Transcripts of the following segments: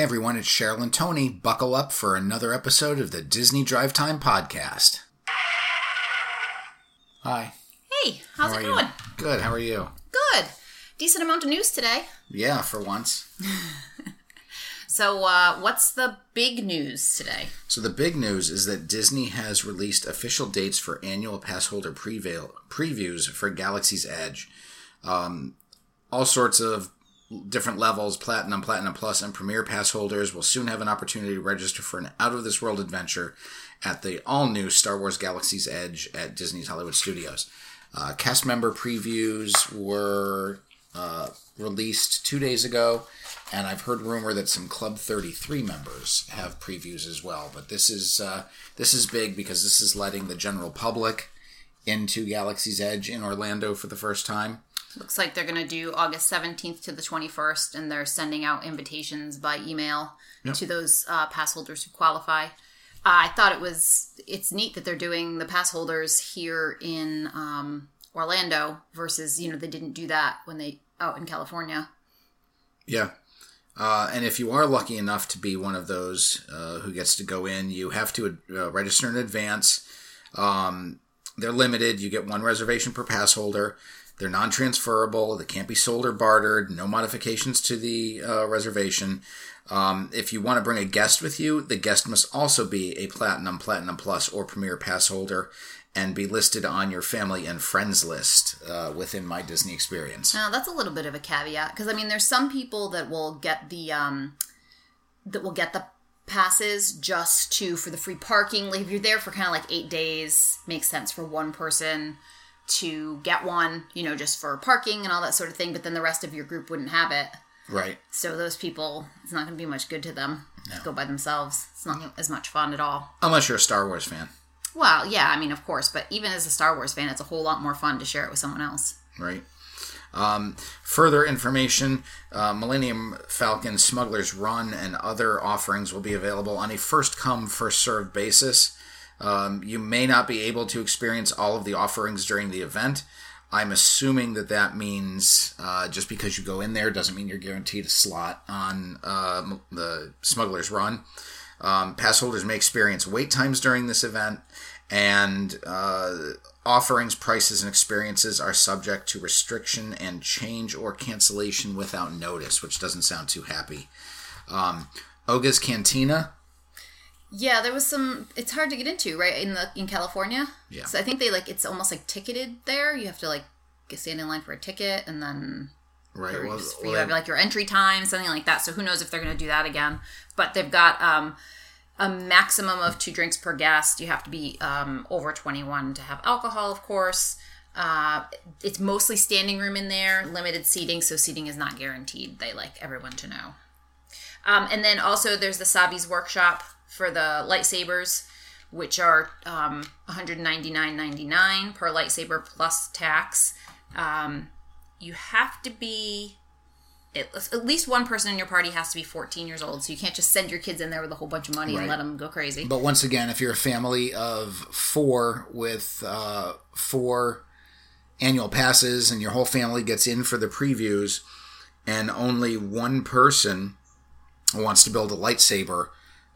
Hey everyone, it's Cheryl and Tony. Buckle up for another episode of the Disney Drive Time Podcast. Hi. Hey, how's How it going? you? Good. How are you? Good. Decent amount of news today. Yeah, for once. So, uh, what's the big news today? So the big news is that Disney has released official dates for annual pass holder prevail- previews for Galaxy's Edge. Um, all sorts of different levels, platinum, platinum plus, and premier pass holders will soon have an opportunity to register for an out of this world adventure at the all new Star Wars Galaxy's Edge at Disney's Hollywood Studios. Uh, cast member previews were uh, released two days ago, and I've heard rumor that some Club 33 members have previews as well. But this is uh, this is big because this is letting the general public into Galaxy's Edge in Orlando for the first time. Looks like they're going to do August 17th to the 21st, and they're sending out invitations by email to those uh, pass holders who qualify. Uh, I thought it was it's neat that they're doing the pass holders here in um, Orlando versus you know they didn't do that when they out in California. Yeah. Uh, and if you are lucky enough to be one of those uh, who gets to go in, you have to uh, register in advance. Um, they're limited. You get one reservation per pass holder. They're non transferable. They can't be sold or bartered. No modifications to the uh, reservation. Um, if you want to bring a guest with you, the guest must also be a Platinum, Platinum Plus, or Premier Pass holder and be listed on your family and friends list uh, within My Disney Experience. Now that's a little bit of a caveat because I mean, there's some people that will get the um, that will get the passes just to for the free parking. Like if you're there for kind of like eight days, makes sense for one person to get one, you know, just for parking and all that sort of thing. But then the rest of your group wouldn't have it. Right. So those people, it's not going to be much good to them to go by themselves. It's not as much fun at all. Unless you're a Star Wars fan. Well, yeah, I mean, of course, but even as a Star Wars fan, it's a whole lot more fun to share it with someone else. right? Um, further information uh, Millennium Falcon Smuggler's Run and other offerings will be available on a first come, first served basis. Um, you may not be able to experience all of the offerings during the event. I'm assuming that that means uh, just because you go in there doesn't mean you're guaranteed a slot on uh, the Smuggler's Run. Um, pass holders may experience wait times during this event, and uh, offerings, prices, and experiences are subject to restriction and change or cancellation without notice, which doesn't sound too happy. Um, Oga's Cantina, Yeah, there was some. It's hard to get into, right? In the in California. Yeah. So I think they like it's almost like ticketed there. You have to like get stand in line for a ticket, and then right? or well, well, you have like your entry time, something like that. So who knows if they're going to do that again? But they've got um, a maximum of two drinks per guest. You have to be um, over twenty one to have alcohol, of course. Uh, it's mostly standing room in there, limited seating, so seating is not guaranteed. They like everyone to know. Um, and then also there's the Savi's workshop for the lightsabers, which are um, 199.99 per lightsaber plus tax. Um, you have to be at, least one person in your party has to be 14 years old, so you can't just send your kids in there with a whole bunch of money Right. and let them go crazy. But once again, if you're a family of four with uh, four annual passes and your whole family gets in for the previews, and only one person wants to build a lightsaber,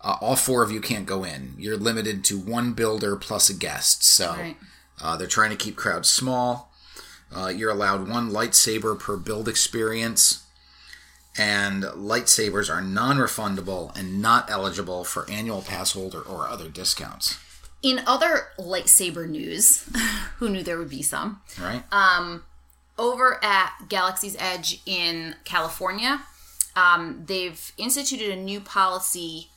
uh, all four of you can't go in. You're limited to one builder plus a guest. So Right. uh, they're trying to keep crowds small. Uh, you're allowed one lightsaber per build experience and lightsabers are non-refundable and not eligible for annual pass holder or other discounts. In other lightsaber news, who knew there would be some? Right? Um, over at Galaxy's Edge in California, um, they've instituted a new policy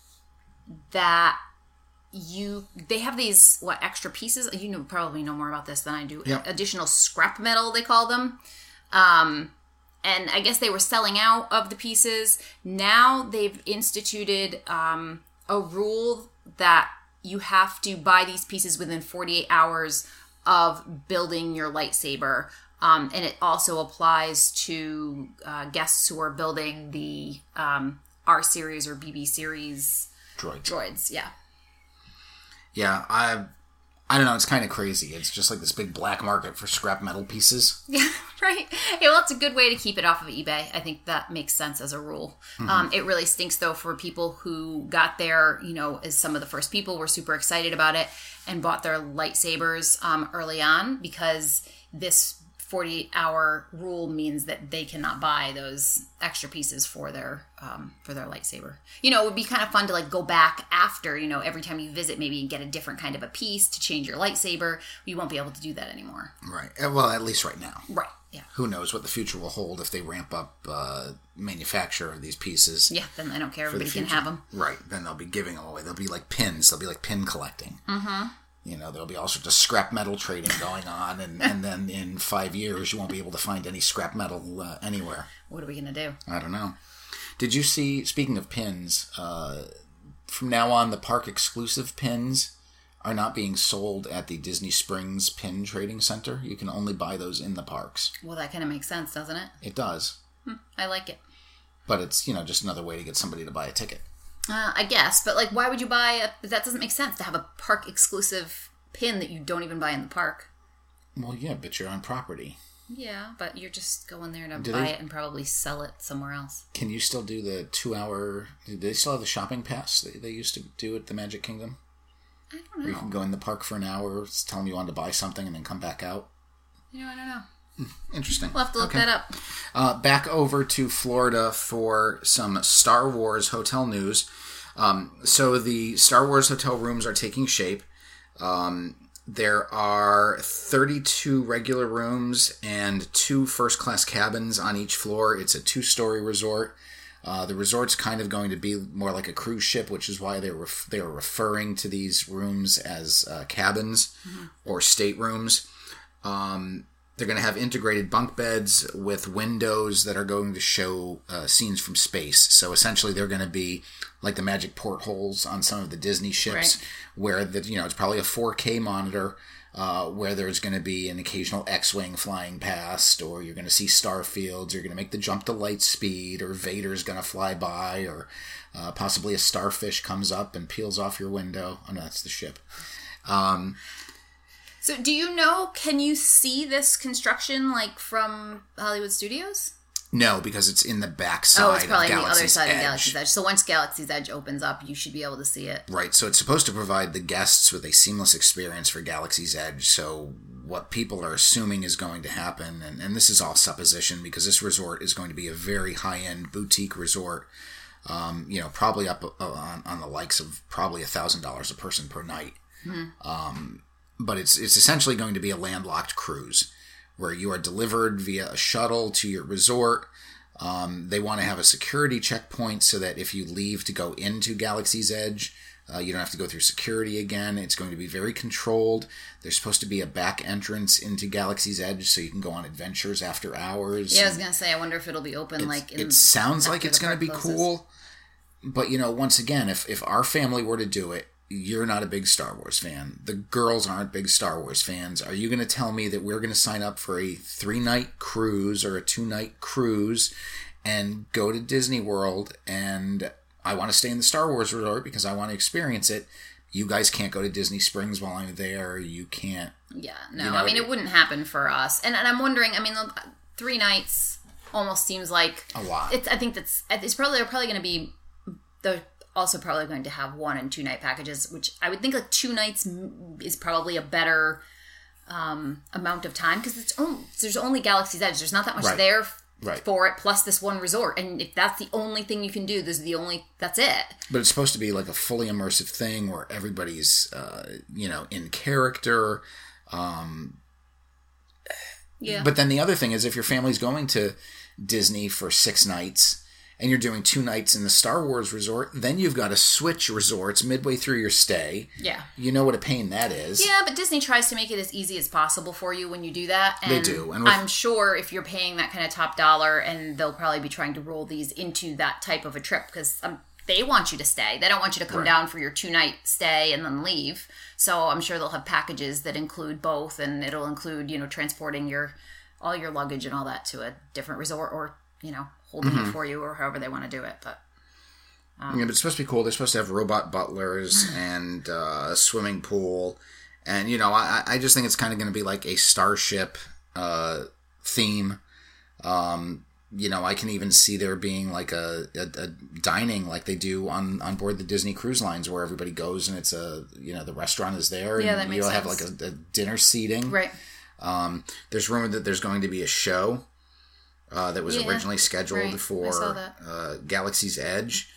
that you they have these what extra pieces you know probably know more about this than I do Yeah. additional scrap metal they call them um and I guess they were selling out of the pieces now they've instituted um a rule that you have to buy these pieces within 48 hours of building your lightsaber. Um, and it also applies to uh, guests who are building the um, R series or BB series Droids. droids. Yeah. Yeah, I I don't know, it's kind of crazy. It's just like this big black market for scrap metal pieces. Yeah. right. Yeah, well, it's a good way to keep it off of eBay. I think that makes sense as a rule. Um, it really stinks though for people who got there, you know, as some of the first people were super excited about it and bought their lightsabers um, early on because this 48 hour rule means that they cannot buy those extra pieces for their um, for their lightsaber you know it would be kind of fun to like go back after you know every time you visit maybe and get a different kind of a piece to change your lightsaber you won't be able to do that anymore Right. Uh, Well, at least right now. right yeah Who knows what the future will hold if they ramp up uh, manufacture of these pieces. yeah then i don't care the everybody can have them Right. Then they'll be giving them away. They'll be like pins. They'll be like pin collecting. Mm-hmm. You know, there'll be all sorts of scrap metal trading going on, and, and then in five years, you won't be able to find any scrap metal uh, anywhere. what are we gonna do I don't know. Did you see? Speaking of pins, uh, from now on, the park exclusive pins are not being sold at the Disney Springs Pin Trading Center. You can only buy those in the parks. well that kind of makes sense doesn't it It does, i like it but it's you know just another way to get somebody to buy a ticket. Uh, i guess but like why would you buy a that doesn't make sense to have a park exclusive pin that you don't even buy in the park Well, yeah, but you're on property. Yeah, but you're just going there to Do buy they- it and probably sell it somewhere else. Can you still do the two-hour? Do they still have the shopping pass that they used to do at the Magic Kingdom? I don't Where you can go in the park for an hour, tell them you wanted to buy something, and then come back out. You know, I don't know. Interesting. We'll have to look Okay. that up. Uh, back over to Florida for some Star Wars hotel news. Um, so the Star Wars hotel rooms are taking shape. Um, there are 32 regular rooms and two first class cabins on each floor. It's a two story resort. Uh, the resort's kind of going to be more like a cruise ship, which is why they were they are referring to these rooms as uh, cabins or staterooms. Um, they're going to have integrated bunk beds with windows that are going to show uh, scenes from space. So essentially, they're going to be like the magic portholes on some of the Disney ships, Right. where the you know it's probably a 4K monitor. Uh, where there's going to be an occasional X-wing flying past, or you're going to see starfields. You're going to make the jump to light speed, or Vader's going to fly by, or uh, possibly a starfish comes up and peels off your window. Oh no, that's the ship. Um, So, do you know? Can you see this construction like from Hollywood Studios? no, because it's in the backside. Oh, it's probably on the other side Edge. of Galaxy's Edge. So once Galaxy's Edge opens up, you should be able to see it. Right, so it's supposed to provide the guests with a seamless experience for Galaxy's Edge. So, what people are assuming is going to happen, and, and this is all supposition because this resort is going to be a very high end boutique resort, um, you know, probably up uh, on, on the likes of probably a $1,000 a person per night. Um, but it's, it's essentially going to be a landlocked cruise where you are delivered via a shuttle to your resort. Um, they want to have a security checkpoint so that if you leave to go into Galaxy's Edge, uh, you don't have to go through security again. It's going to be very controlled. There's supposed to be a back entrance into Galaxy's Edge so you can go on adventures after hours. Yeah, I was gonna say. I wonder if it'll be open like. In, it sounds like it's going to be closes. cool. But, you know, once again, if, if our family were to do it, you're not a big Star Wars fan. The girls aren't big Star Wars fans. Are you going to tell me that we're going to sign up for a three night cruise or a two night cruise and go to Disney World and I want to stay in the Star Wars resort because I want to experience it? You guys can't go to Disney Springs while I'm there. You can't. Yeah, no, You know, I mean it- wouldn't happen for us. And, and I'm wondering. I mean, three nights almost seems like A lot. It's. I think that's. It's probably. They're probably going to be. They're also probably going to have one and two night packages, which I would think like two nights is probably a better um, amount of time because it's only there's only Galaxy's Edge. There's not that much Right. there Right. for it. Plus this one resort, and if that's the only thing you can do, this is the only. That's it. but it's supposed to be like a fully immersive thing where everybody's uh, you know in character Yeah. but then the other thing is if your family's going to disney for six nights and you're doing two nights in the star wars resort then you've got to switch resorts midway through your stay yeah. you know what a pain that is Yeah, but Disney tries to make it as easy as possible for you when you do that. And They do, and I'm sure if you're paying that kind of top dollar, and they'll probably be trying to roll these into that type of a trip because um, they want you to stay. They don't want you to come Right. down for your two night stay and then leave. So I'm sure they'll have packages that include both, and it'll include you know transporting your all your luggage and all that to a different resort, or you know holding Mm-hmm. it for you, or however they want to do it. But Yeah, but it's supposed to be cool. They're supposed to have robot butlers and uh, a swimming pool, and you know, I, I just think it's kind of going to be like a Starship uh, theme. Um, you know, I can even see there being like a, a, a, dining like they do on, on board the Disney cruise lines where everybody goes and it's a, you know, the restaurant is there Yeah, and you'll have like a, a dinner seating. Right. Um, there's rumor that there's going to be a show uh, that was Yeah, originally scheduled right. For uh, Galaxy's Edge.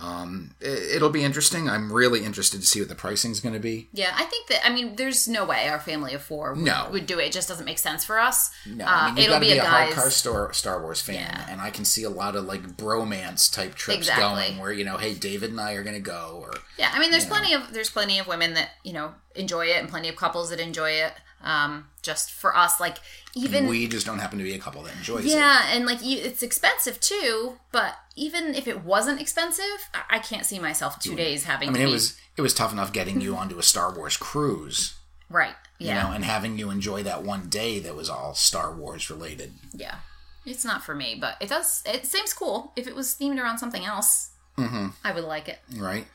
Um, it, it'll be interesting. I'm really interested to see what the pricing is going to be. Yeah, I think that. I mean, there's no way our family of four would, No. would do it. It just doesn't make sense for us. No, uh, I mean, it'll be, be, a a hardcore Star, Star Wars fan, Yeah. and I can see a lot of like bromance type trips Exactly. going where you know, hey, David and I are going to go, or Yeah, I mean, there's plenty of there's plenty of women that you know enjoy it, and plenty of couples that enjoy it. Um, just for us, like even we just don't happen to be a couple that enjoys it. yeah, and like you, it's expensive too. But even if it wasn't expensive, I, can't see myself two days having. I mean, it be, was it was tough enough getting you onto a Star Wars cruise, right. you Yeah, know, and having you enjoy that one day that was all Star Wars related. yeah. It's not for me, but it does. It seems cool. If it was themed around something else, I would like it. right?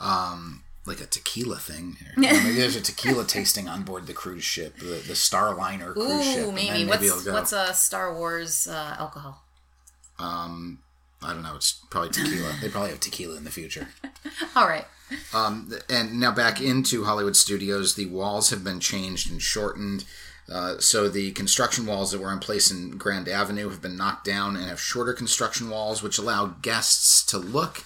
Um, like a tequila thing. Maybe there's a tequila tasting on board the cruise ship, the, the Starliner cruise ship. Ooh, and maybe. then What's what's a Star Wars uh, alcohol? Um, I don't know. It's probably tequila. they probably have tequila in the future. All right. Um, and now back into Hollywood studios, the walls have been changed and shortened. Uh, so the construction walls that were in place in Grand Avenue have been knocked down and have shorter construction walls, which allow guests to look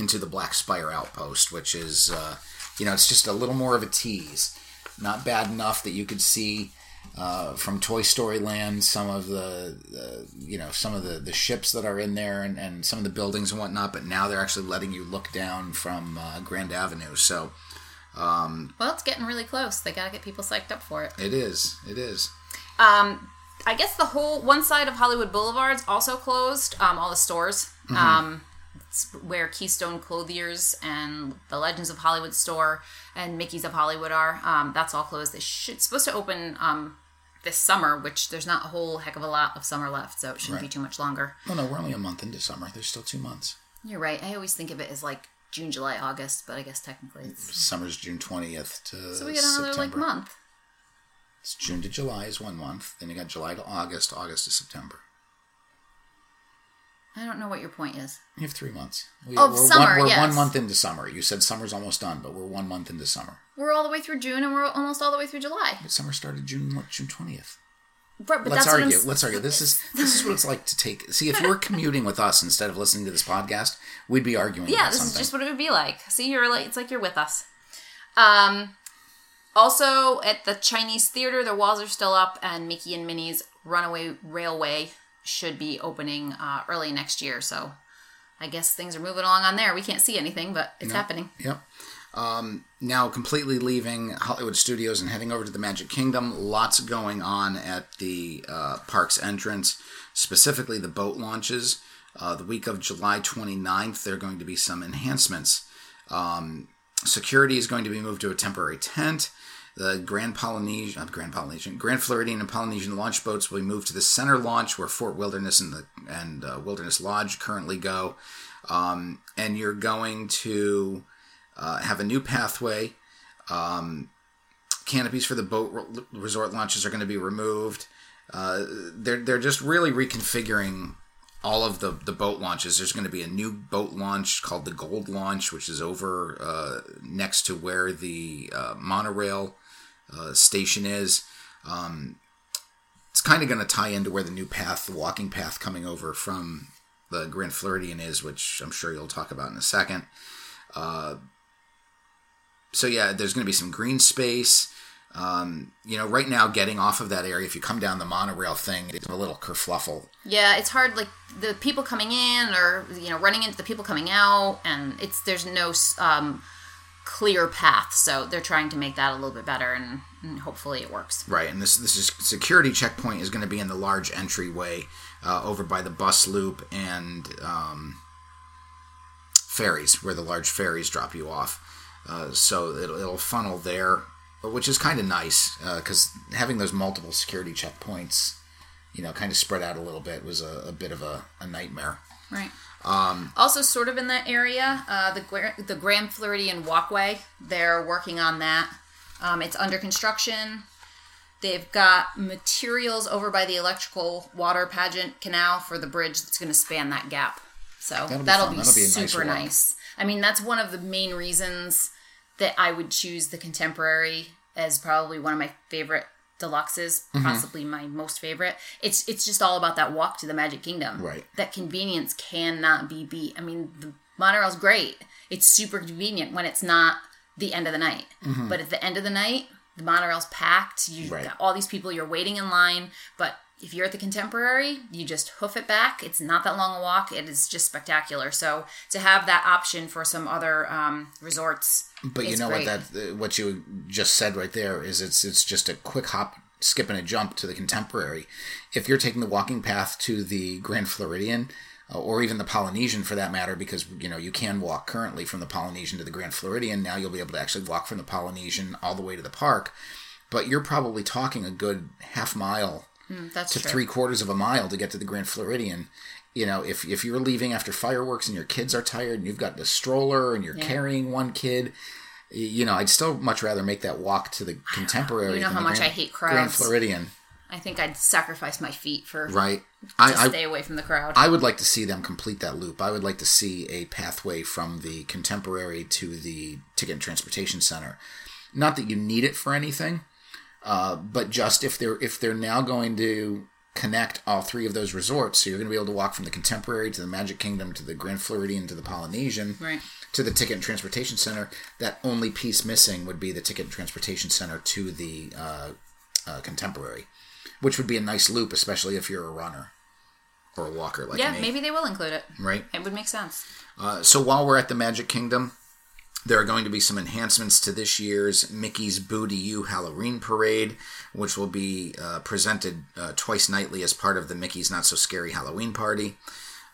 into the Black Spire outpost, which is, uh, you know, it's just a little more of a tease. Not bad enough that you could see uh, from Toy Story Land some of the, uh, you know, some of the, the ships that are in there and, and some of the buildings and whatnot. But now they're actually letting you look down from uh, Grand Avenue. So Well, it's getting really close. They gotta get people psyched up for it. it is, it is. Um, I guess the whole one side of Hollywood Boulevard's also closed. Um, all the stores. Um, it's where Keystone Clothiers and the Legends of Hollywood store and Mickey's of Hollywood are. Um, that's all closed. They should it's supposed to open um this summer, which there's not a whole heck of a lot of summer left, so it shouldn't be too much longer. Well, no, we're only a month into summer. There's still two months. You're right. I always think of it as like June, July, August, but I guess technically it's Summer's June 20th to so we got another September. like month. It's June to July is one month. Then you got July to August, August to September. I don't know what your point is. You have three months. We, Oh, we're summer, One, we're yes. one month into summer. You said summer's almost done, but we're one month into summer. We're all the way through June and we're almost all the way through July. But summer started June what, June 20th. Right, but Let's that's argue. Let's argue. This is this is what it's like to take. See, if you were commuting with us instead of listening to this podcast, we'd be arguing. yeah, this something. is just what it would be like. See, you're like it's like you're with us. Um, also at the Chinese theater, the walls are still up, and Mickey and Minnie's Runaway Railway should be opening uh, early next year. So, I guess things are moving along on there. We can't see anything, but it's happening. Yep. Um, now completely leaving Hollywood Studios and heading over to the Magic Kingdom. Lots going on at the uh, park's entrance, specifically the boat launches. Uh, the week of July 29th, there are going to be some enhancements. Um, security is going to be moved to a temporary tent. The Grand Polynesian, Grand Polynesian, Grand Floridian and Polynesian launch boats will be moved to the center launch where Fort Wilderness and the and uh, Wilderness Lodge currently go. Um, and you're going to uh, have a new pathway. Um, canopies for the boat re- resort launches are going to be removed. Uh, they're they're just really reconfiguring all of the the boat launches. There's going to be a new boat launch called the Gold Launch, which is over uh, next to where the uh, monorail uh, station is. Um, it's kind of going to tie into where the new path, the walking path coming over from the Grand Floridian is, which I'm sure you'll talk about in a second. Uh, so yeah, there's going to be some green space. Um, you know, right now, getting off of that area, if you come down the monorail thing, it's a little kerfluffle. Yeah, it's hard. Like the people coming in, or you know, running into the people coming out, and it's there's no um, clear path. So they're trying to make that a little bit better, and, and hopefully it works. Right, and this this is security checkpoint is going to be in the large entryway uh, over by the bus loop and um, ferries, where the large ferries drop you off. Uh, so it'll, it'll funnel there, which is kind of nice because having those multiple security checkpoints, you know, kind of spread out a little bit was a, a bit of a, a nightmare. Right. Um, also, sort of in that area, uh, the the Grand Floridian Walkway. They're working on that. Um, it's under construction. They've got materials over by the electrical water pageant canal for the bridge that's going to span that gap. So that'll be be. That'll be a nice super walk. nice. I mean, that's one of the main reasons that I would choose the contemporary as probably one of my favorite deluxes, Mm-hmm. possibly my most favorite. It's it's just all about that walk to the Magic Kingdom. Right. That convenience cannot be beat. I mean, the monorail's great. It's super convenient when it's not the end of the night. But at the end of the night, the monorail's packed. You Mm-hmm. Right. got all these people. You're waiting in line, but if you're at the contemporary, you just hoof it back. It's not that long a walk. It is just spectacular. So to have that option for some other um, resorts, But you know great. what that uh, what you just said right there is it's it's just a quick hop, skip and a jump to the contemporary. If you're taking the walking path to the Grand Floridian, uh, or even the Polynesian for that matter, because you know you can walk currently from the Polynesian to the Grand Floridian. Now you'll be able to actually walk from the Polynesian all the way to the park. But you're probably talking a good half mile Mm, that's to true. three quarters of a mile to get to the Grand Floridian. You know, if if you're leaving after fireworks and your kids are tired and you've got the stroller and you're carrying one kid, you know, I'd still much rather make that walk to the contemporary. You know how much Grand, I hate crowds. Grand. Floridian, I think I'd sacrifice my feet for right? to I, I stay away from the crowd. I would like to see them complete that loop. I would like to see a pathway from the contemporary to the ticket and transportation center. Not that you need it for anything, uh, but just if they're if they're now going to connect all three of those resorts, so you're going to be able to walk from the contemporary to the Magic Kingdom to the Grand Floridian to the Polynesian Right. to the ticket and transportation center. That only piece missing would be the ticket and transportation center to the uh, uh, contemporary, which would be a nice loop, especially if you're a runner or a walker like that. yeah, me. maybe they will include it. Right. It would make sense. Uh, so while we're at the Magic Kingdom, there are going to be some enhancements to this year's Mickey's Boo to You Halloween Parade, which will be uh, presented uh, twice nightly as part of the Mickey's Not So Scary Halloween Party.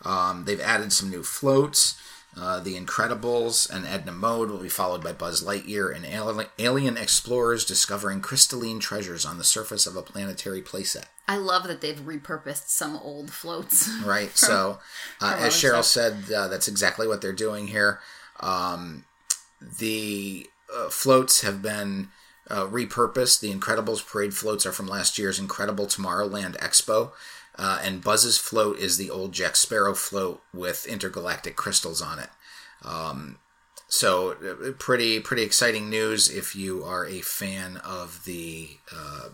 Um, they've added some new floats. Uh, the Incredibles and Edna Mode will be followed by Buzz Lightyear and alien explorers discovering crystalline treasures on the surface of a planetary playset. I love that they've repurposed some old floats. right? so, uh, as Cheryl stuff. said, uh, that's exactly what they're doing here. Um, the uh, floats have been uh, repurposed. The Incredibles parade floats are from last year's Incredible Tomorrowland Expo. Uh, and Buzz's float is the old Jack Sparrow float with intergalactic crystals on it. Um, so uh, pretty pretty exciting news if you are a fan of the uh,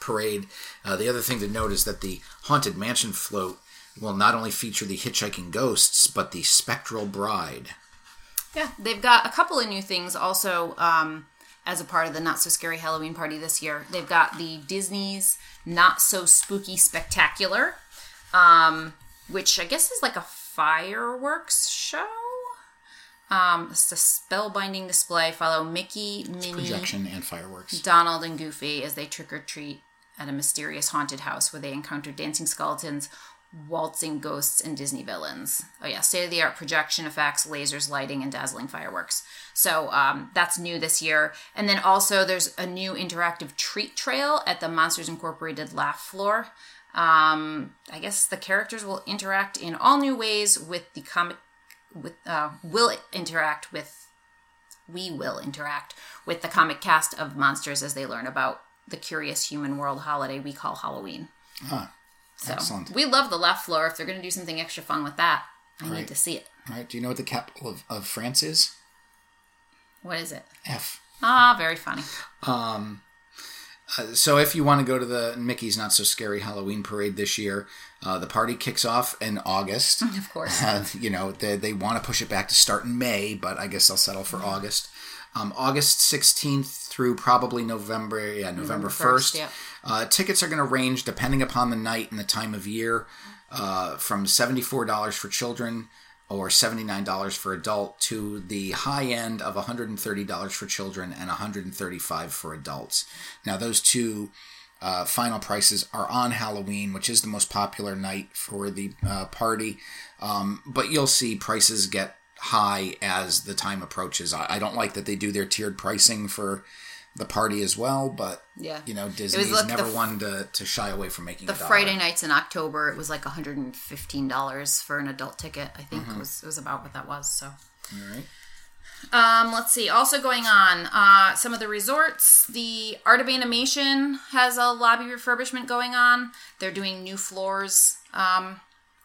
parade. Uh, the other thing to note is that the Haunted Mansion float will not only feature the hitchhiking ghosts, but the spectral bride. Yeah, they've got a couple of new things also um, as a part of the Not So Scary Halloween party this year. They've got the Disney's Not So Spooky Spectacular, um, which I guess is like a fireworks show. Um, it's a spellbinding display. Follow Mickey, Minnie, Projection and fireworks. Donald, and Goofy as they trick or treat at a mysterious haunted house where they encounter dancing skeletons, waltzing ghosts, and Disney villains. Oh, yeah, state of the art projection effects, lasers, lighting, and dazzling fireworks. So um, that's new this year. And then also, there's a new interactive treat trail at the Monsters Incorporated laugh floor. Um, I guess the characters will interact in all new ways with the comic. With uh, will interact with we will interact with the comic cast of monsters as they learn about the curious human world holiday we call Halloween. Ah, So excellent. we love the left floor. If they're going to do something extra fun with that, I Right. need to see it. All right. Do you know what the capital of, of France is? What is it? F. Ah, very funny. Um, uh, so if you want to go to the Mickey's Not So Scary Halloween Parade this year, uh, the party kicks off in August. Of course. Uh, you know, they, they want to push it back to start in May, but I guess they'll settle for August. Um, August 16th through probably November, yeah, November, 1st. 1st, yeah. Uh, tickets are going to range depending upon the night and the time of year uh, from $74 for children or $79 for adult to the high end of $130 for children and 135 for adults. Now, those two uh, final prices are on Halloween, which is the most popular night for the uh, party. Um, but you'll see prices get high as the time approaches. I, I don't like that they do their tiered pricing for the party as well, but Yeah. you know Disney's like never the one to, to shy away from making The. Friday nights in October, it was like $115 for an adult ticket. I Mm-hmm. think was it was about what that was. So All right. Um, let's see. Also going on, uh, some of the resorts. The Art of Animation has a lobby refurbishment going on. They're doing new floors. Um,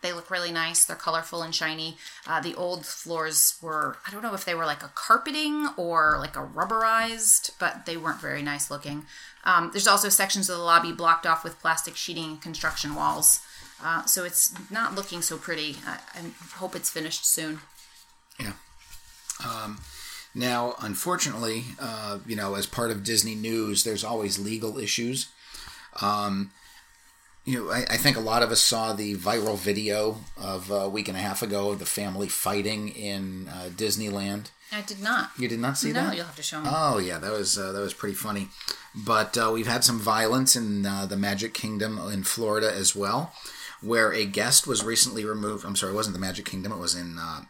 they look really nice. They're colorful and shiny. Uh, the old floors were, I don't know if they were like a carpeting or like a rubberized, but they weren't very nice looking. Um, there's also sections of the lobby blocked off with plastic sheeting and construction walls. Uh, so it's not looking so pretty. I, I hope it's finished soon. Yeah. Um, now, unfortunately, uh, you know, as part of Disney news, there's always legal issues. Um, you know, I, I, think a lot of us saw the viral video of a week and a half ago of the family fighting in uh, Disneyland. I did not. You did not see no, that? No, you'll have to show me. Oh yeah, that was uh, that was pretty funny. But uh, we've had some violence in uh, the Magic Kingdom in Florida as well, where a guest was recently removed. I'm sorry, it wasn't the Magic Kingdom; it was in uh,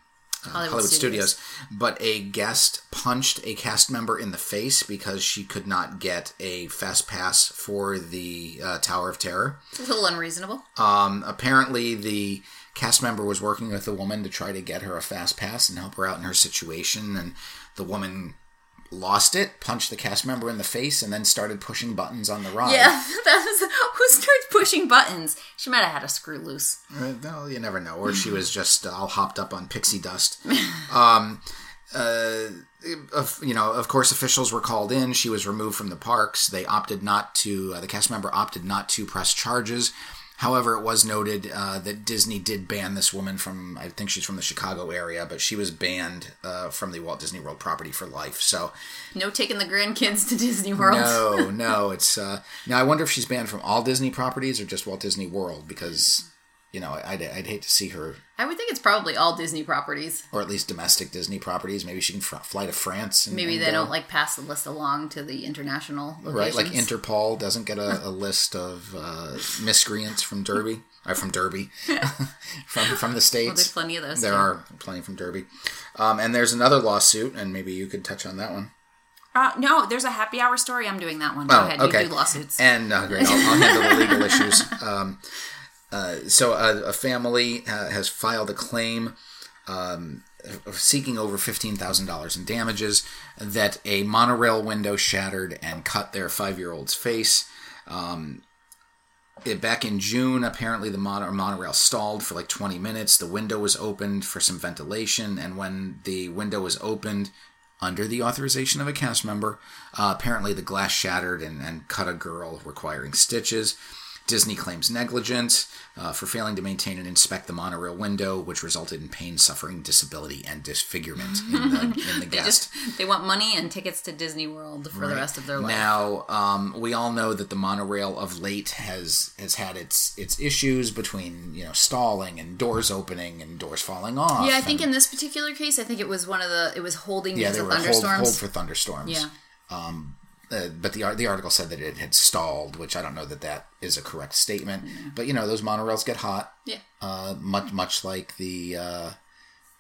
Hollywood, Hollywood Studios. Studios. But a guest punched a cast member in the face because she could not get a fast pass for the uh, Tower of Terror. A little unreasonable. Um, apparently, the cast member was working with the woman to try to get her a fast pass and help her out in her situation, and the woman lost it, punched the cast member in the face, and then started pushing buttons on the ride. Yeah, that was who starts pushing buttons. She might have had a screw loose. Uh, no, you never know. Or she was just uh, all hopped up on pixie dust. Um, uh, you know, of course, officials were called in. She was removed from the parks. They opted not to. Uh, the cast member opted not to press charges. However, it was noted uh, that Disney did ban this woman from, I think she's from the Chicago area, but she was banned uh, from the Walt Disney World property for life. So, No taking the grandkids to Disney World. no, no, it's. Uh, now, I wonder if she's banned from all Disney properties or just Walt Disney World because, you know, I'd, I'd hate to see her, I would think it's probably all Disney properties. or at least domestic Disney properties. Maybe she can fr- fly to France. And, Maybe and they don't like pass the list along to the international Right, like. Interpol doesn't get a, a list of uh, miscreants from Derby, or from Derby, from from the states. Well, there's plenty of those. There too. are plenty from Derby. Um, and there's another lawsuit, and maybe you could touch on that one. Uh, no, there's a happy hour story. I'm doing that one. Go Oh, ahead. okay. You do lawsuits. And uh, great, I'll, I'll handle the legal issues. Um, uh, so a, a family uh, has filed a claim um, seeking over fifteen thousand dollars in damages that a monorail window shattered and cut their five-year-old's face. Um, it, back in June, apparently the mono- monorail stalled for like 20 minutes. The window was opened for some ventilation, and when the window was opened, under the authorization of a cast member, uh, apparently the glass shattered and, and cut a girl, requiring stitches. Disney claims negligence uh, for failing to maintain and inspect the monorail window, which resulted in pain, suffering, disability, and disfigurement in the, in the They just they want money and tickets to Disney World for the rest of their life. Now, um, we all know that the monorail of late has has had its its issues between you know stalling and doors opening and doors falling off. yeah, I think and- in this particular case, I think it was one of the it was holding yeah because they of were hold, thunderstorms. hold for thunderstorms. yeah, Uh, but the the article said that it had stalled, which I don't know that that is a correct statement. But you know those monorails get hot, yeah. uh, much much like the uh,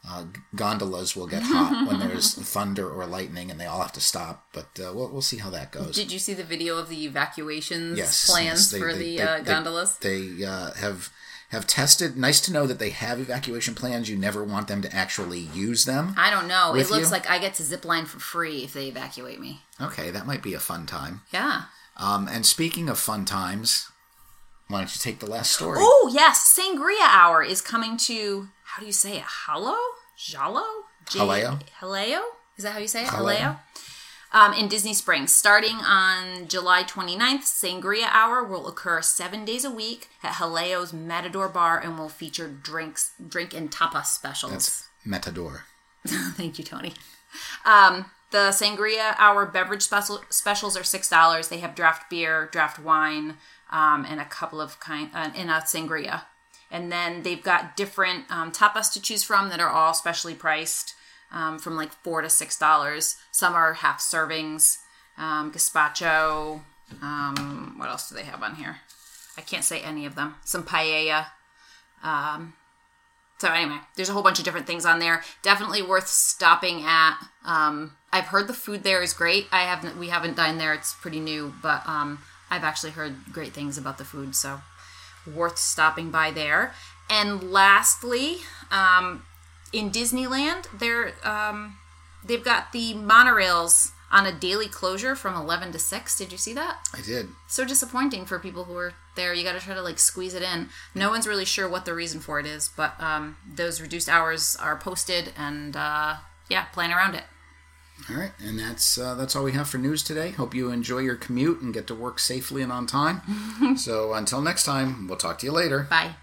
uh, gondolas will get hot when there's thunder or lightning, and they all have to stop. But uh, we'll we'll see how that goes. Did you see the video of the evacuations yes, plans yes, they- for they- the they- uh, they- gondolas? They, uh, have have tested. Nice to know that they have evacuation plans. You never want them to actually use them. I don't know. It looks you? like I get to zip line for free if they evacuate me. Okay, that might be a fun time. Yeah. Um, and speaking of fun times, why don't you take the last story? Oh yes, Sangria Hour is coming to how do you say it? Hallo? Jalo? J- Jaleo. Jaleo? Is that how you say it? Jaleo. Jaleo? Um, in Disney Springs. Starting on July 29th, Sangria Hour will occur seven days a week at Jaleo's Matador Bar and will feature drinks, drink and tapas specials. That's Metador. Thank you, Tony. Um, the Sangria Hour beverage special, specials are six dollars. They have draft beer, draft wine, um, and a couple of kind uh, in a sangria. And then they've got different um, tapas to choose from that are all specially priced, um, from like four to six dollars. Some are half servings, um, gazpacho. Um, what else do they have on here? I can't say any of them. Some paella. So anyway, there's a whole bunch of different things on there. Definitely worth stopping at. Um, I've heard the food there is great. I haven't, we haven't dined there. It's pretty new, but um, I've actually heard great things about the food. So worth stopping by there. And lastly, um, in Disneyland, there um, they've got the monorails on a daily closure from 11 to 6. Did you see that? I did. So disappointing for people who are there. You got to try to like squeeze it in. No one's really sure what the reason for it is, but um, those reduced hours are posted, and uh, yeah, plan around it. All right, and that's uh, that's all we have for news today. Hope you enjoy your commute and get to work safely and on time. so until next time, we'll talk to you later. Bye.